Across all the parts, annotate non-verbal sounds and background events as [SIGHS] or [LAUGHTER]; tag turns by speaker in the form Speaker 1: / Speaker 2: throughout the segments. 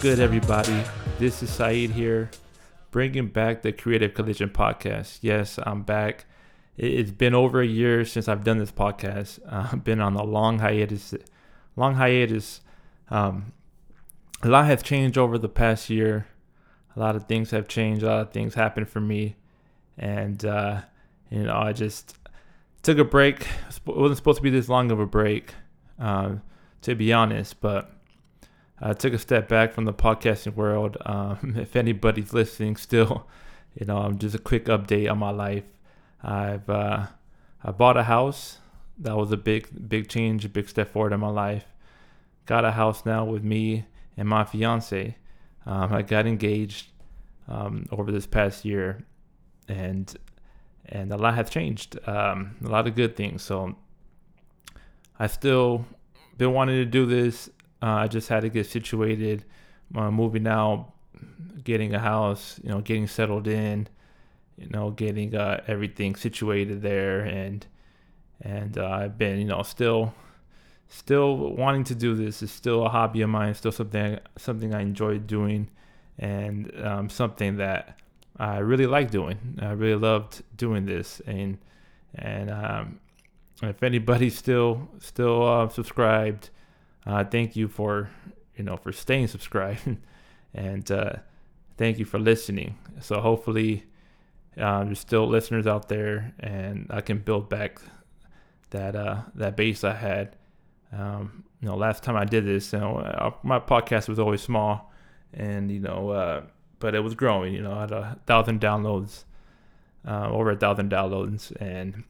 Speaker 1: Good, everybody? This is Saeed here, bringing back the Creative Collision podcast. Yes, I'm back. It's been over a year since I've done this podcast. [LAUGHS] Uh, I've been on a long hiatus. Long hiatus. Um, a lot has changed over the past year. A lot of things have changed. A lot of things happened for me, and uh, you know, I just took a break. It wasn't supposed to be this long of a break, uh, to be honest, but I took a step back from the podcasting world. Um, [LAUGHS] if anybody's listening still, you know, just a quick update on my life. I've uh, I bought a house. That was a big big change, a big step forward in my life. Got a house now with me and my fiance. Um, I got engaged um, over this past year, and and a lot has changed. Um, a lot of good things. So I still been wanting to do this. Uh, I just had to get situated, uh, moving out, getting a house, you know, getting settled in, you know, getting uh, everything situated there, and and uh, I've been, you know, still still wanting to do this. It's still a hobby of mine. Still something something I enjoy doing, and um, something that I really like doing. I really loved doing this, and and um, if anybody's still still uh, subscribed, uh, thank you for you know for staying subscribed, [LAUGHS] and uh, thank you for listening. So hopefully, uh, there's still listeners out there, and I can build back that uh, that base I had. Um, you know, last time I did this, you know, uh, my podcast was always small, and you know but it was growing. You know, I had a thousand downloads, uh, over a thousand downloads, and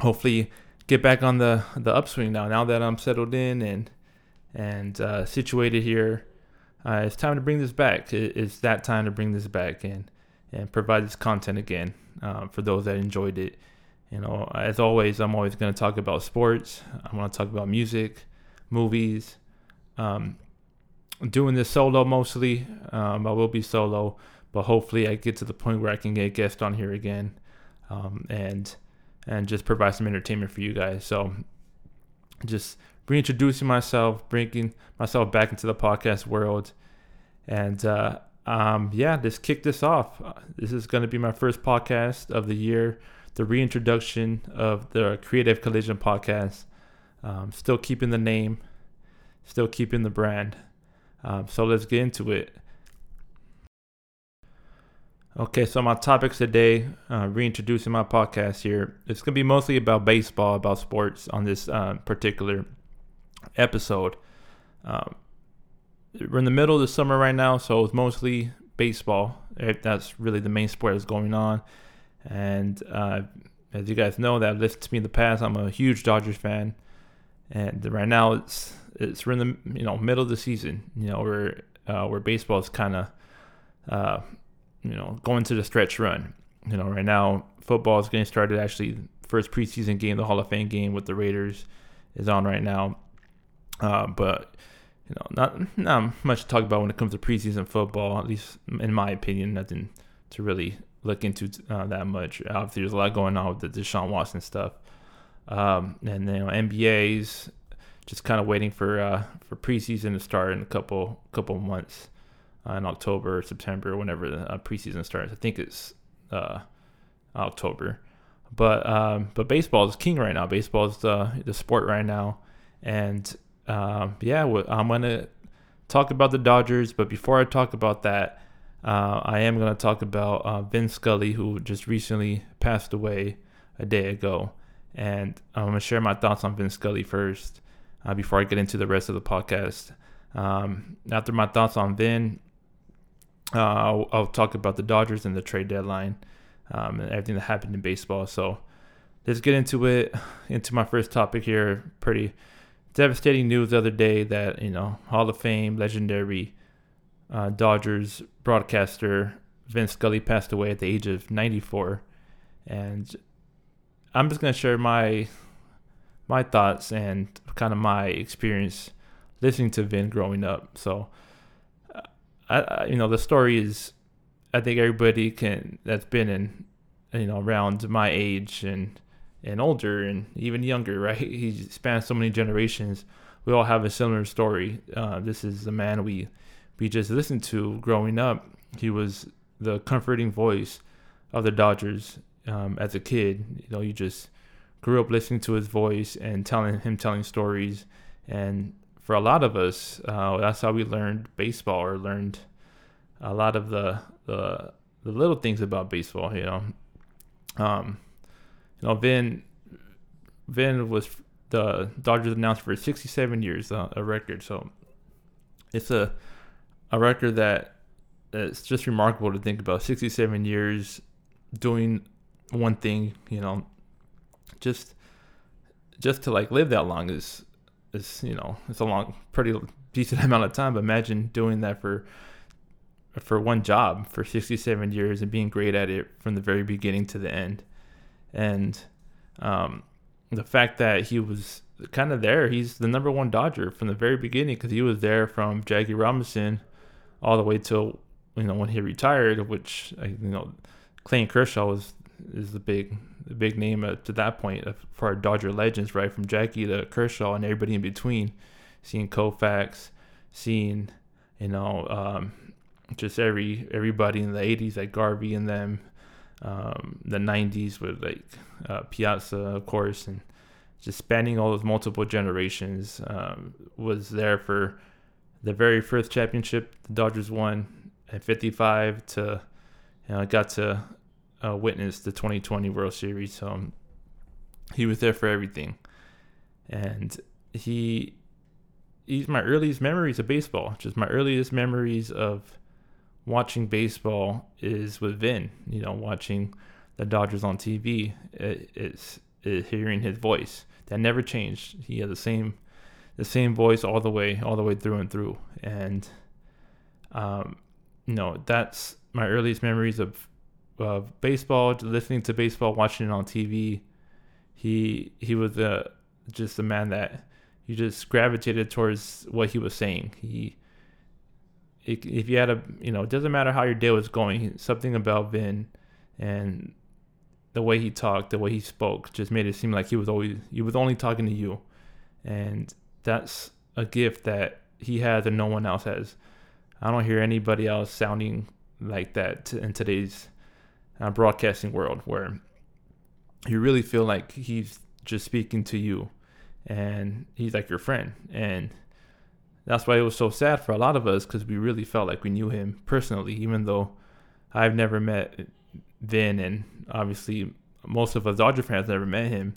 Speaker 1: hopefully get back on the the upswing now. Now that I'm settled in and and uh, situated here, uh, it's time to bring this back. It's that time to bring this back and and provide this content again uh, for those that enjoyed it. You know, as always, I'm always going to talk about sports. I want to talk about music, movies, um, doing this solo mostly. Um, I will be solo, but hopefully I get to the point where I can get guests on here again, um, and and just provide some entertainment for you guys. So just reintroducing myself, bringing myself back into the podcast world, and uh, um, yeah, let's kick this off. This is going to be my first podcast of the year, the reintroduction of the Creative Collision podcast. Um, still keeping the name, still keeping the brand. Um, so let's get into it. Okay, so my topics today, uh, reintroducing my podcast here. It's going to be mostly about baseball, about sports on this uh, particular episode. Um, we're in the middle of the summer right now, so it's mostly baseball. That's really the main sport that's going on. And uh, as you guys know, that lifts me in the past, I'm a huge Dodgers fan. And right now, it's it's we're in the you know middle of the season. You know where uh, where baseball is kind of uh, you know going to the stretch run. You know right now football is getting started. Actually, first preseason game, the Hall of Fame game with the Raiders, is on right now. Uh, but you know not not much to talk about when it comes to preseason football. At least in my opinion, nothing to really look into uh, that much. Obviously, there's a lot going on with the Deshaun Watson stuff. Um, and you know, NBA's just kind of waiting for uh, for preseason to start in a couple couple months uh, in October, September, whenever the uh, preseason starts. I think it's uh, October. But um, but baseball is king right now. Baseball is the the sport right now, and um, yeah, I'm gonna talk about the Dodgers. But before I talk about that, uh, I am gonna talk about uh, Vin Scully, who just recently passed away a day ago, and I'm gonna share my thoughts on Vin Scully first uh, before I get into the rest of the podcast. Um, after my thoughts on Vin, uh, I'll, I'll, talk about the Dodgers and the trade deadline um, and everything that happened in baseball. So let's get into it. Into my first topic here. Pretty devastating news the other day that you know Hall of Fame legendary uh, Dodgers broadcaster Vin Scully passed away at the age of 94, and I'm just gonna share my my thoughts and kind of my experience listening to Vin growing up. So, I, I, you know, the story is, I think everybody can that's been in, you know, around my age and and older and even younger, [LAUGHS] right? He spans so many generations. We all have a similar story. Uh, this is the man we we just listened to growing up. He was the comforting voice of the Dodgers um, as a kid. You know, you just grew up listening to his voice and telling him telling stories. And for a lot of us, uh, that's how we learned baseball or learned a lot of the the, the little things about baseball. You know, um, you know, Vin Vin was the Dodgers announced for 67 years uh, a record. So it's a a record that it's just remarkable to think about 67 years doing one thing, you know, just just to like live that long is is you know it's a long pretty decent [LAUGHS] amount of time. But imagine doing that for for one job for 67 years and being great at it from the very beginning to the end. And um, the fact that he was kind of there he's the number one dodger from the very beginning because he was there from jackie robinson all the way till you know when he retired which you know clayton kershaw was is the big the big name to that point for our Dodger legends, right? From Jackie to Kershaw and everybody in between. Seeing Koufax, seeing you know um, just every everybody in the '80s like Garvey and them, um, the '90s with like uh, Piazza, of course, and just spanning all those multiple generations um, was there for the very first championship the Dodgers won at 55 to you know got to uh, witnessed the 2020 World Series. Um, he was there for everything, and he he's my earliest memories of baseball. Just my earliest memories of watching baseball is with Vin. You know, watching the Dodgers on TV. It, it's, it's hearing his voice that never changed. He had the same the same voice all the way all the way through and through, and um, know that's my earliest memories of uh, baseball, listening to baseball, watching it on TV. He he was a, just a man that you just gravitated towards what he was saying. He if you had a you know it doesn't matter how your day was going, something about Vin and the way he talked, the way he spoke, just made it seem like he was always he was only talking to you, and that's a gift that he has and no one else has. I don't hear anybody else sounding like that in today's uh, broadcasting world where you really feel like he's just speaking to you and he's like your friend. And that's why it was so sad for a lot of us because we really felt like we knew him personally even though i've never met vin and obviously most of us dodger fans never met him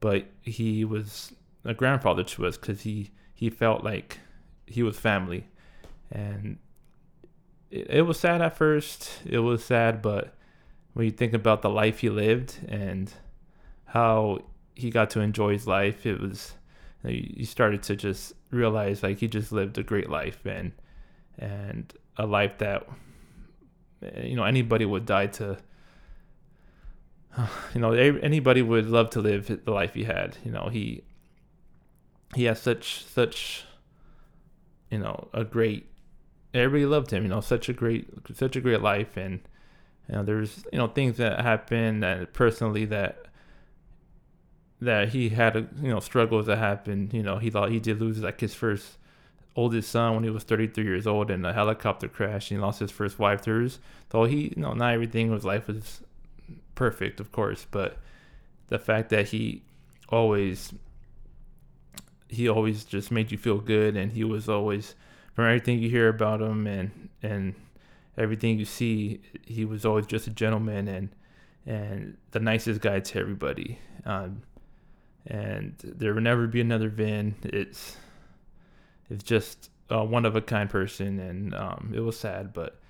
Speaker 1: but he was a grandfather to us because he he felt like he was family. And it, it was sad at first it was sad but when you think about the life he lived and how he got to enjoy his life, it was you started to just realize like he just lived a great life and and a life that you know anybody would die to. [SIGHS] You know anybody would love to live the life he had. You know he he has such such you know a great everybody loved him you know such a great such a great life and you know, there's you know things that happened that personally that that he had a, you know struggles that happened. You know, he thought he did lose like his first oldest son when he was 33 years old in a helicopter crash. And he lost his first wife to. Though he, you know, not everything with life was perfect, of course, but the fact that he always he always just made you feel good and he was always from everything you hear about him and and everything you see, he was always just a gentleman and and the nicest guy to everybody. Um, and there will never be another Vin. It's it's just a one of a kind person, and um, it was sad, but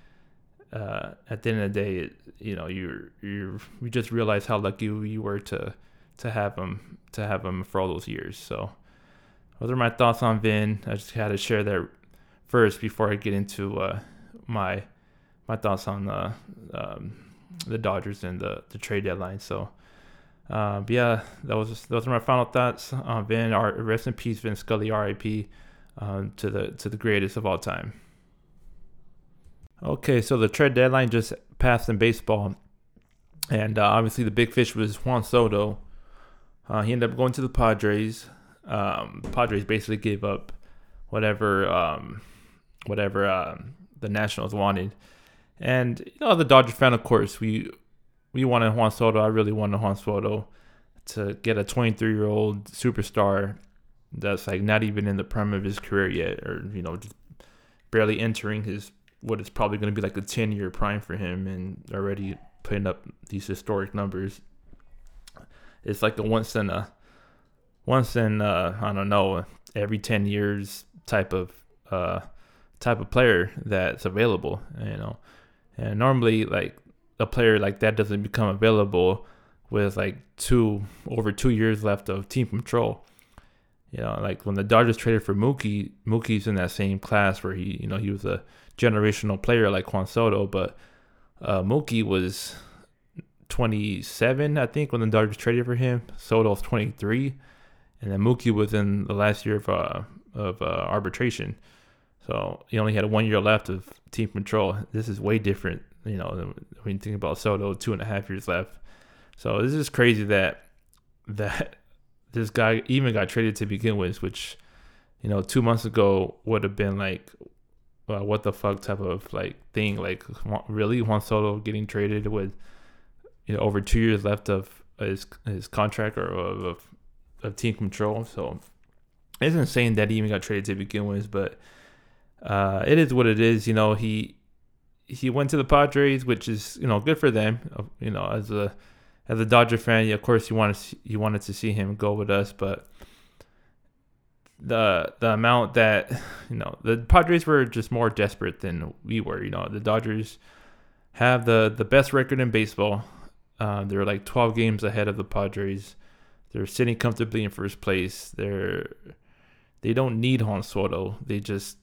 Speaker 1: uh, at the end of the day, it, you know, you you you just realize how lucky you were to to have him to have him for all those years. So those are my thoughts on Vin. I just had to share that first before I get into uh, my my thoughts on the um, the Dodgers and the, the trade deadline. So, uh, yeah, that was those are my final thoughts on Vin. Our rest in peace, Vin Scully, R.I.P. Um, to the to the greatest of all time. Okay, so the trade deadline just passed in baseball, and uh, obviously the big fish was Juan Soto. Uh, he ended up going to the Padres. Um, Padres basically gave up whatever um, whatever um, the Nationals wanted. And you know, the Dodger fan, of course, we we wanted Juan Soto. I really wanted Juan Soto to get a 23 year old superstar that's like not even in the prime of his career yet, or you know, just barely entering his what is probably going to be like a 10 year prime for him, and already putting up these historic numbers. It's like a once in a once in uh, I don't know every 10 years type of uh, type of player that's available, you know. And normally, like a player like that doesn't become available with like two over two years left of team control. You know, like when the Dodgers traded for Mookie, Mookie's in that same class where he, you know, he was a generational player like Juan Soto, but uh, Mookie was 27, I think, when the Dodgers traded for him. Soto was 23, and then Mookie was in the last year of uh, of uh, arbitration. So he only had one year left of team control. This is way different, you know, when you think about Soto, two and a half years left. So this is crazy that that [LAUGHS] this guy even got traded to begin with, which you know two months ago would have been like uh, what the fuck type of like thing. Like really, Juan Soto getting traded with you know over two years left of his his contract or of, of, of team control. So it's insane that he even got traded to begin with, but uh, it is what it is. You know, he he went to the Padres, which is you know good for them. Uh, you know, as a as a Dodger fan, of course you wanted you wanted to see him go with us, but the the amount that you know the Padres were just more desperate than we were. You know, the Dodgers have the the best record in baseball. Uh, they're like 12 games ahead of the Padres. They're sitting comfortably in first place. They're they don't need Juan Soto. They just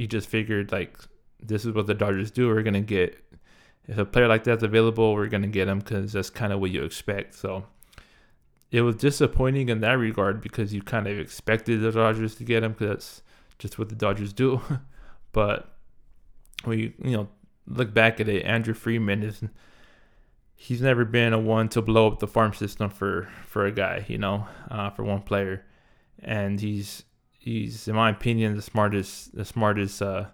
Speaker 1: you just figured like this is what the Dodgers do. We're gonna get if a player like that's available, we're gonna get him because that's kind of what you expect. So it was disappointing in that regard because you kind of expected the Dodgers to get him because that's just what the Dodgers do. [LAUGHS] but we you know look back at it, Andrew Friedman is he's never been a one to blow up the farm system for for a guy, you know, uh, for one player, and he's he's in my opinion the smartest the smartest uh,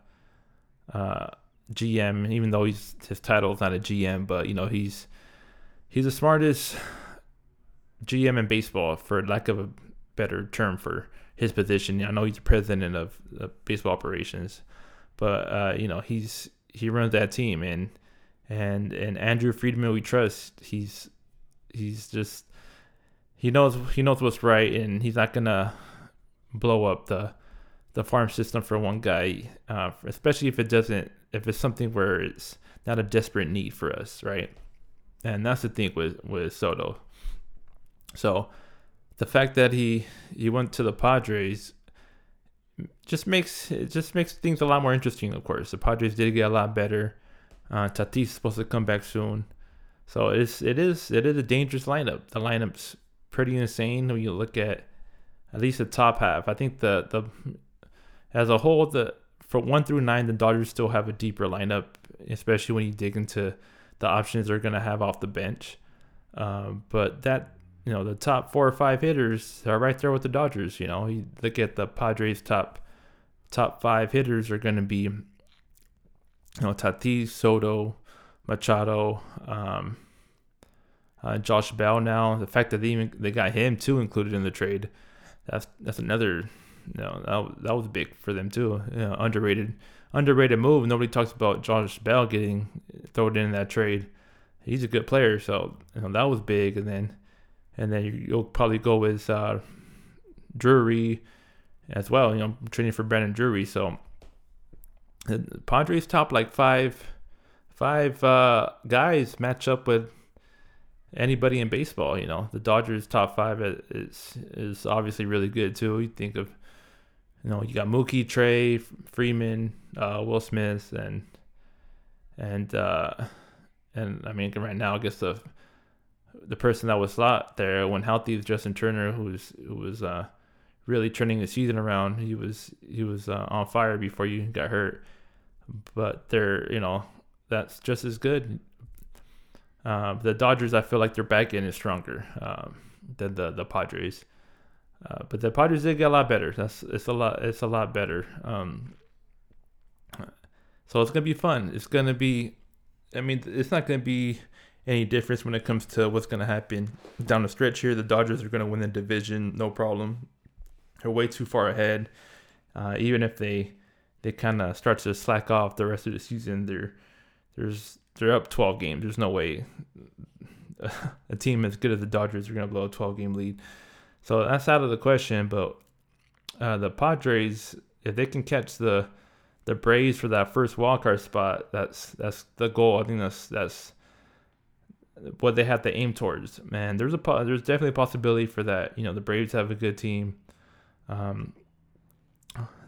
Speaker 1: uh, GM. Even though he's his title is not a GM, but you know he's he's the smartest GM in baseball, for lack of a better term for his position. I know he's the president of, baseball operations, but uh, you know he's he runs that team, and and and Andrew Friedman we trust. He's he's just he knows he knows what's right, and he's not gonna blow up the the farm system for one guy, uh, especially if it doesn't, if it's something where it's not a desperate need for us, right? And that's the thing with with Soto. So the fact that he he went to the Padres just makes it just makes things a lot more interesting. Of course, the Padres did get a lot better. Uh, Tatis is supposed to come back soon, so it's it is it is a dangerous lineup. The lineup's pretty insane when you look at at least the top half. I think the the as a whole, the from one through nine, the Dodgers still have a deeper lineup, especially when you dig into the options they're going to have off the bench. Um, but that you know the top four or five hitters are right there with the Dodgers. You know, you look at the Padres' top top five hitters are going to be you know Tatis, Soto, Machado, um, uh, Josh Bell. Now the fact that they even they got him too included in the trade that's that's another you know that, that was big for them too. You know, underrated underrated move. Nobody talks about Josh Bell getting thrown in that trade. He's a good player, so you know, that was big. And then and then you'll probably go with uh, Drury as well. You know, training for Brandon Drury. So Padres top like five five uh, guys match up with anybody in baseball. You know, the Dodgers top five is is obviously really good too. You think of, you know, you got Mookie, Trea, Freeman, uh, Will Smith, and and uh, and I mean right now I guess the the person that was slot there when healthy was Justin Turner, who was who was uh, really turning the season around. He was he was uh, on fire before you got hurt, but they're you know that's just as good. Uh, the Dodgers, I feel like their back end is stronger um, than the the Padres. Uh, but the Padres did get a lot better. That's it's a lot it's a lot better. Um, So it's gonna be fun. It's gonna be, I mean, it's not gonna be any difference when it comes to what's gonna happen down the stretch here. The Dodgers are gonna win the division, no problem. They're way too far ahead. Uh, even if they they kind of start to slack off the rest of the season, they're there's they're up 12 games. There's no way a team as good as the Dodgers are gonna blow a 12 game lead. So that's out of the question. But uh, the Padres, if they can catch the the Braves for that first wildcard spot, that's that's the goal. I think that's that's what they have to aim towards. Man, there's a there's definitely a possibility for that. You know, the Braves have a good team. Um,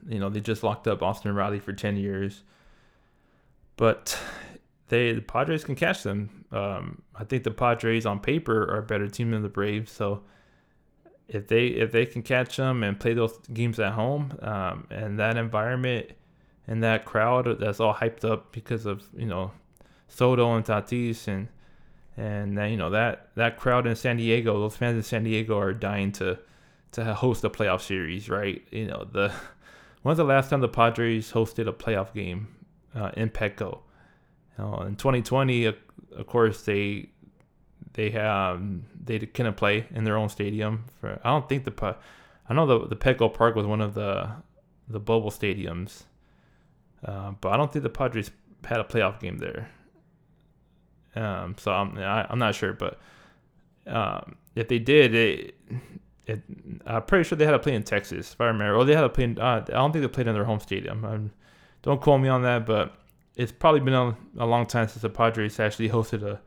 Speaker 1: you know, they just locked up Austin Riley for ten years, but they the Padres can catch them. Um, I think the Padres on paper are a better team than the Braves. So if they if they can catch them and play those games at home, um, and that environment and that crowd that's all hyped up because of you know Soto and Tatis and and then, you know that that crowd in San Diego, those fans in San Diego are dying to to host a playoff series, right? You know the [LAUGHS] when's the last time the Padres hosted a playoff game uh, in Petco? Know, in 2020, of, course they they have they couldn't play in their own stadium. For I don't think the I know the the Petco Park was one of the the bubble stadiums, uh, but I don't think the Padres had a playoff game there. Um, so I'm I, am i am not sure, but um, if they did, it, it, I'm pretty sure they had to play in Texas, if I remember. Or they had to play. In, uh, I don't think they played in their home stadium. I'm, don't quote me on that, but it's probably been a, a long time since the Padres actually hosted a,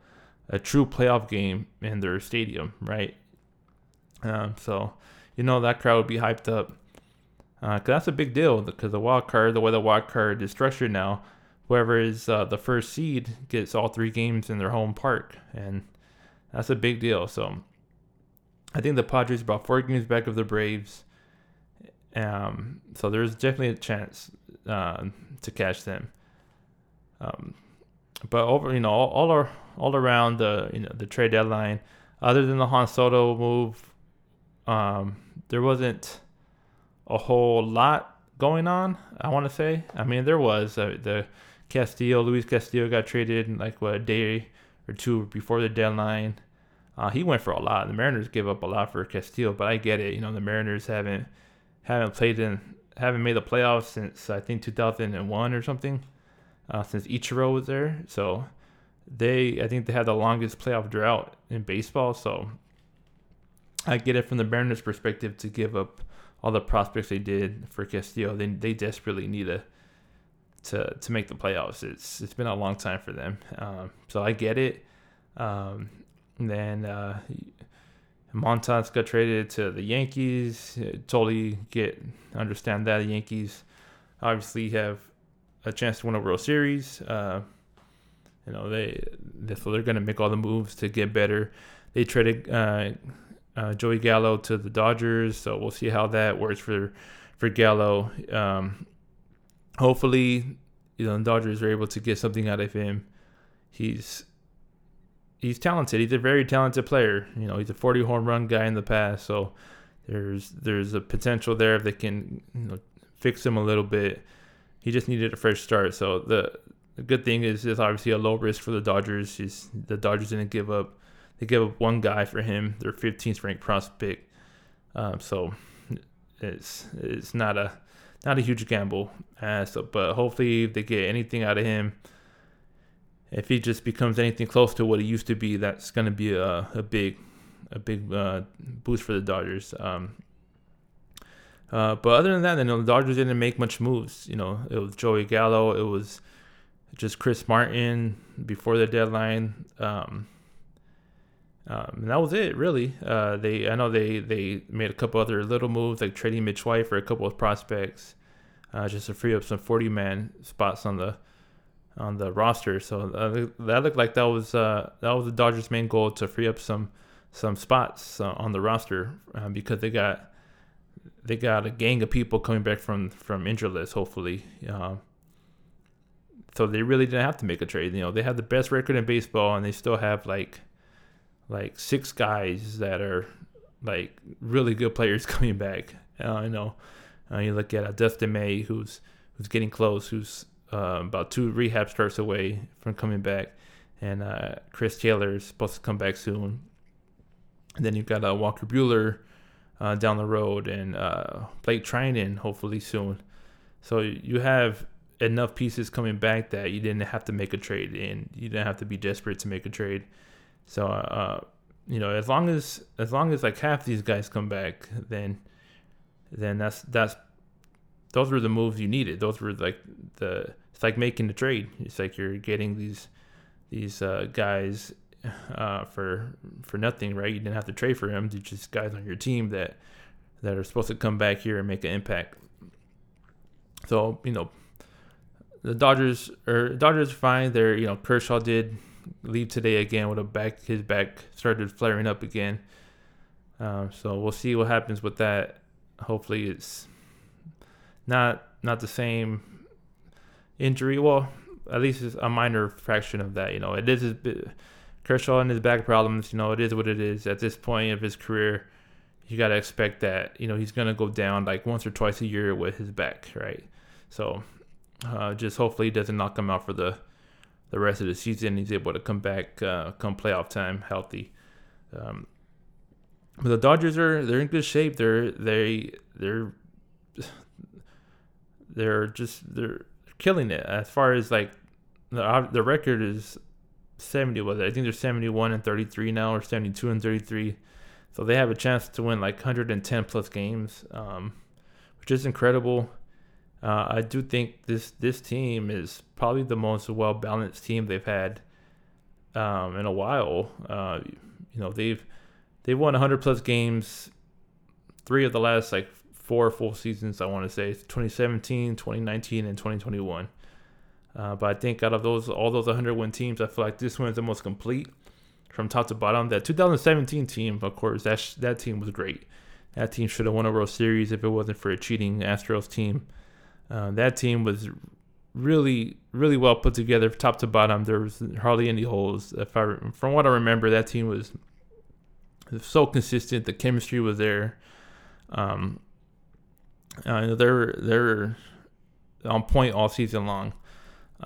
Speaker 1: a true playoff game in their stadium, right? Um, so you know that crowd would be hyped up. Uh, cause that's a big deal because the wild card, the way the wild card is structured now, whoever is uh, the first seed gets all three games in their home park, and that's a big deal. So I think the Padres about four games back of the Braves. Um, so there's definitely a chance uh, to catch them. Um, but over, you know, all, all, our, all around the you know the trade deadline, other than the Juan Soto move, um, there wasn't a whole lot going on. I want to say. I mean, there was uh, the Castillo, Luis Castillo got traded like what a day or two before the deadline. Uh, he went for a lot. The Mariners gave up a lot for Castillo, but I get it. You know, the Mariners haven't haven't played in haven't made the playoffs since I think 2001 or something. Uh, since Ichiro was there, so they I think they had the longest playoff drought in baseball. So I get it from the Mariners' perspective to give up all the prospects they did for Castillo. They they desperately need a to to make the playoffs. It's it's been a long time for them, um, so I get it. Um, then uh, Montas got traded to the Yankees. Totally get understand that the Yankees obviously have a chance to win a World Series. Uh, you know they, they so they're gonna make all the moves to get better. They traded uh, uh, Joey Gallo to the Dodgers, so we'll see how that works for for Gallo. Um, hopefully, you know, the Dodgers are able to get something out of him. He's he's talented. He's a very talented player. You know, he's a 40 home run guy in the past, so there's there's a potential there if they can you know fix him a little bit. He just needed a fresh start. So the the good thing is it's obviously a low risk for the Dodgers. He's, the Dodgers didn't give up. They gave up one guy for him, their 15th ranked prospect. Um, so it's it's not a not a huge gamble. Uh, so, but hopefully, if they get anything out of him, if he just becomes anything close to what he used to be, that's going to be a, a big, a big uh, boost for the Dodgers. Um, uh, but other than that, you know, the Dodgers didn't make much moves. You know, it was Joey Gallo, it was just Chris Martin before the deadline. Um, um, and that was it, really. Uh, they I know they they made a couple other little moves, like trading Mitch White for a couple of prospects, uh, just to free up some 40 man spots on the on the roster. So uh, that looked like that was uh, that was the Dodgers' main goal to free up some some spots on the roster because they got they got a gang of people coming back from from injury list. Hopefully. so they really didn't have to make a trade. You know, they have the best record in baseball, and they still have like like six guys that are like really good players [LAUGHS] coming back. Uh, I know uh, you look at uh, Dustin May, who's who's getting close, who's uh, about two rehab starts away from coming back, and uh, Chris Taylor is supposed to come back soon. And then you've got uh, Walker Buehler uh, down the road, and uh, Blake Treinen hopefully soon. So you have enough pieces coming back that you didn't have to make a trade, and you didn't have to be desperate to make a trade. So uh, you know, as long as as long as like half these guys come back, then then that's that's those were the moves you needed. Those were like the it's like making the trade. It's like you're getting these these uh, guys uh, for for nothing, right? You didn't have to trade for him. They're just guys on your team that that are supposed to come back here and make an impact. So you know, the Dodgers or Dodgers are fine. They're you know Kershaw did leave today again with a back. His back started flaring up again. Uh, so we'll see what happens with that. Hopefully it's not not the same injury. Well, at least it's a minor fraction of that. You know, it is a bit, Kershaw and his back problems. You know, it is what it is at this point of his career. You got to expect that. You know, he's gonna go down like once or twice a year with his back, right? So, uh, just hopefully he doesn't knock him out for the the rest of the season. He's able to come back uh, come playoff time healthy. Um, but the Dodgers are they're in good shape. They're they they're they're just they're killing it as far as like the the record is 70 was it? I think they're 71 and 33 now or 72 and 33. So they have a chance to win like 110 plus games, um, which is incredible. Uh, I do think this this team is probably the most well balanced team they've had um, in a while. Uh, you know they've they've won 100 plus games, three of the last like four full seasons. I want to say 2017, 2019, and 2021. Uh, but I think out of those all those 100 win teams, I feel like this one is the most complete from top to bottom. That 2017 team, of course, that sh- that team was great. That team should have won a World Series if it wasn't for a cheating Astros team. Uh, that team was really, really well put together, top to bottom. There was hardly any holes. If I, from what I remember, that team was so consistent. The chemistry was there. Um, uh, they're they're on point all season long.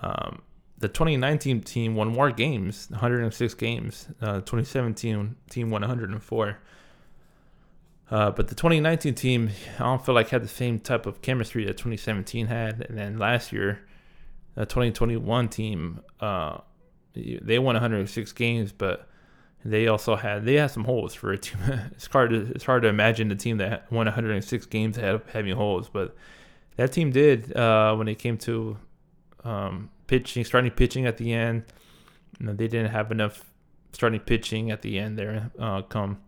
Speaker 1: Um, the 2019 team won more games, 106 games. Uh, 2017 team won 104. Uh, but the 2019 team, I don't feel like had the same type of chemistry that 2017 had. And then last year, the 2021 team, uh, they won 106 games, but they also had they had some holes for a team. [LAUGHS] it's hard to it's hard to imagine a team that won 106 games had having holes, but that team did uh, when it came to um, pitching, starting pitching at the end. You know, they didn't have enough starting pitching at the end there. Uh, come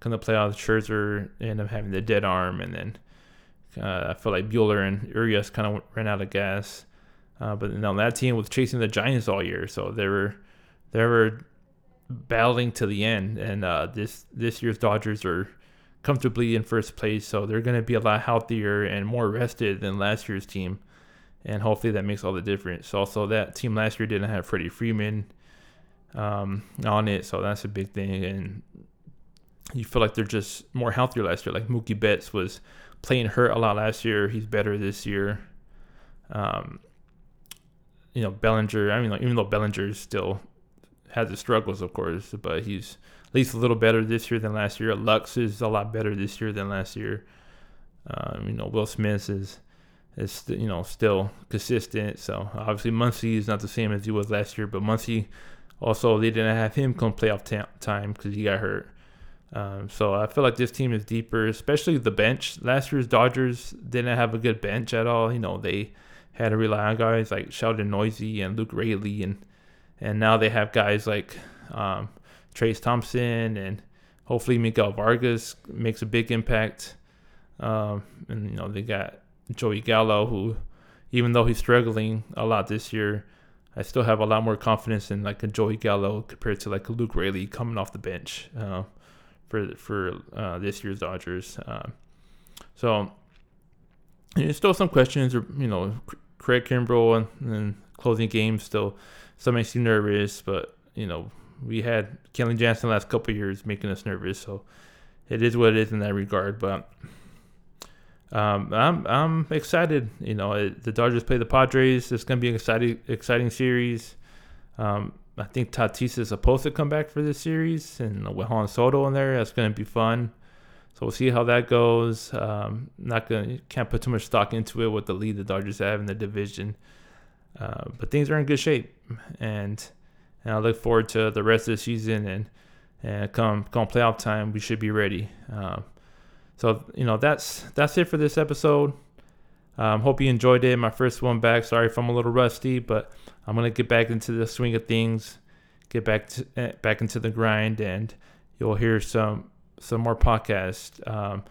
Speaker 1: come to playoffs, Scherzer ended up having the dead arm, and then uh, I feel like Buehler and Urias kind of ran out of gas. Uh, but know, that team was chasing the Giants all year, so they were they were battling to the end. And uh, this this year's Dodgers are comfortably in first place, so they're going to be a lot healthier and more rested than last year's team. And hopefully that makes all the difference. Also, that team last year didn't have Freddie Freeman um, on it, so that's a big thing. And you feel like they're just more healthier last year. Like Mookie Betts was playing hurt a lot last year. He's better this year. Um, you know, Bellinger. I mean, like, even though Bellinger still has his struggles, of course, but he's at least a little better this year than last year. Lux is a lot better this year than last year. Um, you know, Will Smith is is you know still consistent. So obviously Muncy is not the same as he was last year, but Muncy also they didn't have him come playoff t- time because he got hurt. Um, so I feel like this team is deeper, especially the bench. Last year's Dodgers didn't have a good bench at all. You know, they had to rely on guys like Sheldon Neuse and Luke Raley, and and now they have guys like um, Trayce Thompson and hopefully Miguel Vargas makes a big impact. Um, and you know they got Joey Gallo, who even though he's struggling a lot this year, I still have a lot more confidence in like a Joey Gallo compared to like a Luke Raley coming off the bench. Uh, for for uh, this year's Dodgers. Uh, so there's still some questions, or you know, Craig Kimbrel and, and closing games still some makes you nervous, but you know we had Kenley Jansen last couple years making us nervous, so it is what it is in that regard. But um, I'm I'm excited. You know, it, the Dodgers play the Padres. It's going to be an exciting exciting series. Um, I think Tatis is supposed to come back for this series, and with Juan Soto in there, that's going to be fun. So we'll see how that goes. Um, not gonna can't put too much stock into it with the lead the Dodgers have in the division, uh, but things are in good shape, and and I look forward to the rest of the season and and come come playoff time, we should be ready. Um, so you know that's that's it for this episode. Um, hope you enjoyed it. My first one back. Sorry if I'm a little rusty, but I'm gonna get back into the swing of things, get back to, uh, back into the grind, and you'll hear some some more podcasts. Um,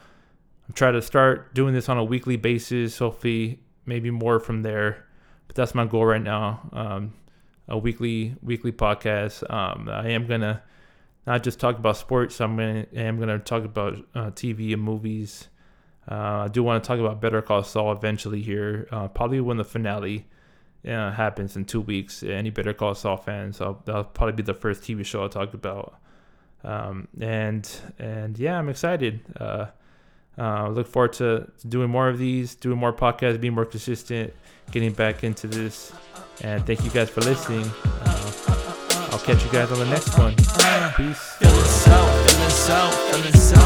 Speaker 1: I'm trying to start doing this on a weekly basis. Hopefully, maybe more from there. But that's my goal right now. Um, a weekly weekly podcast. Um, I am gonna not just talk about sports. I'm gonna I am gonna talk about uh, TV and movies. Uh, I do want to talk about Better Call Saul eventually here, uh, probably when the finale uh, happens in two weeks. Any Better Call Saul fans, so that'll probably be the first TV show I'll talk about. Um, and and yeah, I'm excited. Uh, uh, look forward to doing more of these, doing more podcasts, being more consistent, getting back into this. And thank you guys for listening. Catch you guys on the next one. Peace. Feeling feeling feeling feeling.